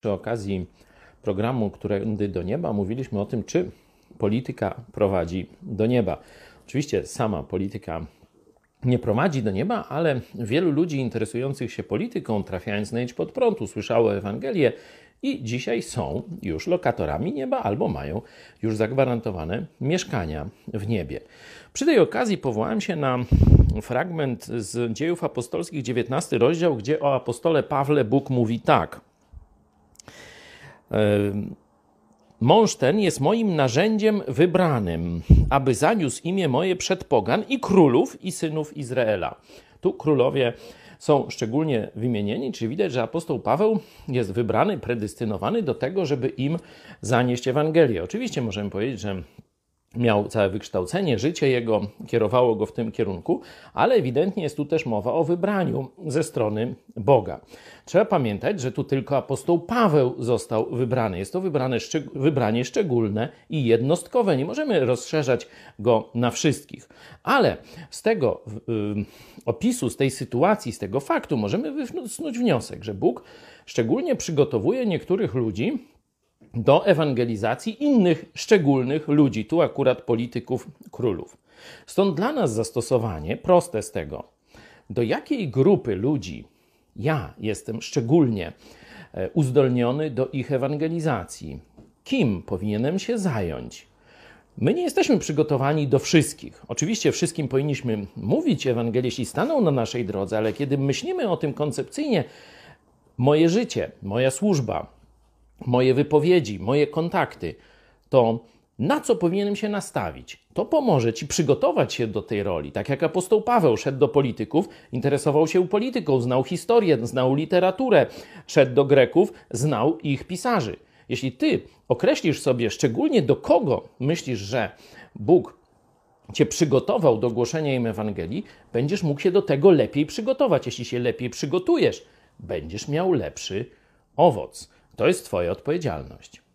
Przy okazji programu Którędy do Nieba mówiliśmy o tym, czy polityka prowadzi do nieba. Oczywiście sama polityka nie prowadzi do nieba, ale wielu ludzi interesujących się polityką, trafiając na nić pod prąd, usłyszało Ewangelię i dzisiaj są już lokatorami nieba albo mają już zagwarantowane mieszkania w niebie. Przy tej okazji powołałem się na fragment z Dziejów Apostolskich, 19 rozdział, gdzie o apostole Pawle Bóg mówi tak. Mąż ten jest moim narzędziem wybranym, aby zaniósł imię moje przed pogan i królów i synów Izraela. Tu królowie są szczególnie wymienieni, czyli widać, że apostoł Paweł jest wybrany, predestynowany do tego, żeby im zanieść Ewangelię. Oczywiście możemy powiedzieć, że miał całe wykształcenie, życie jego kierowało go w tym kierunku, ale ewidentnie jest tu też mowa o wybraniu ze strony Boga. Trzeba pamiętać, że tu tylko apostoł Paweł został wybrany. Jest to wybrane, wybranie szczególne i jednostkowe. Nie możemy rozszerzać go na wszystkich. Ale z tego opisu, z tej sytuacji, z tego faktu możemy wysnuć wniosek, że Bóg szczególnie przygotowuje niektórych ludzi do ewangelizacji innych szczególnych ludzi, tu akurat polityków, królów. Stąd dla nas zastosowanie proste z tego, do jakiej grupy ludzi ja jestem szczególnie e, uzdolniony do ich ewangelizacji, kim powinienem się zająć. My nie jesteśmy przygotowani do wszystkich. Oczywiście wszystkim powinniśmy mówić Ewangelii, jeśli staną na naszej drodze, ale kiedy myślimy o tym koncepcyjnie, moje życie, moja służba, moje wypowiedzi, moje kontakty, to na co powinienem się nastawić? To pomoże ci przygotować się do tej roli. Tak jak apostoł Paweł szedł do polityków, interesował się polityką, znał historię, znał literaturę, szedł do Greków, znał ich pisarzy. Jeśli ty określisz sobie szczególnie do kogo myślisz, że Bóg cię przygotował do głoszenia im Ewangelii, będziesz mógł się do tego lepiej przygotować. Jeśli się lepiej przygotujesz, będziesz miał lepszy owoc. To jest Twoja odpowiedzialność.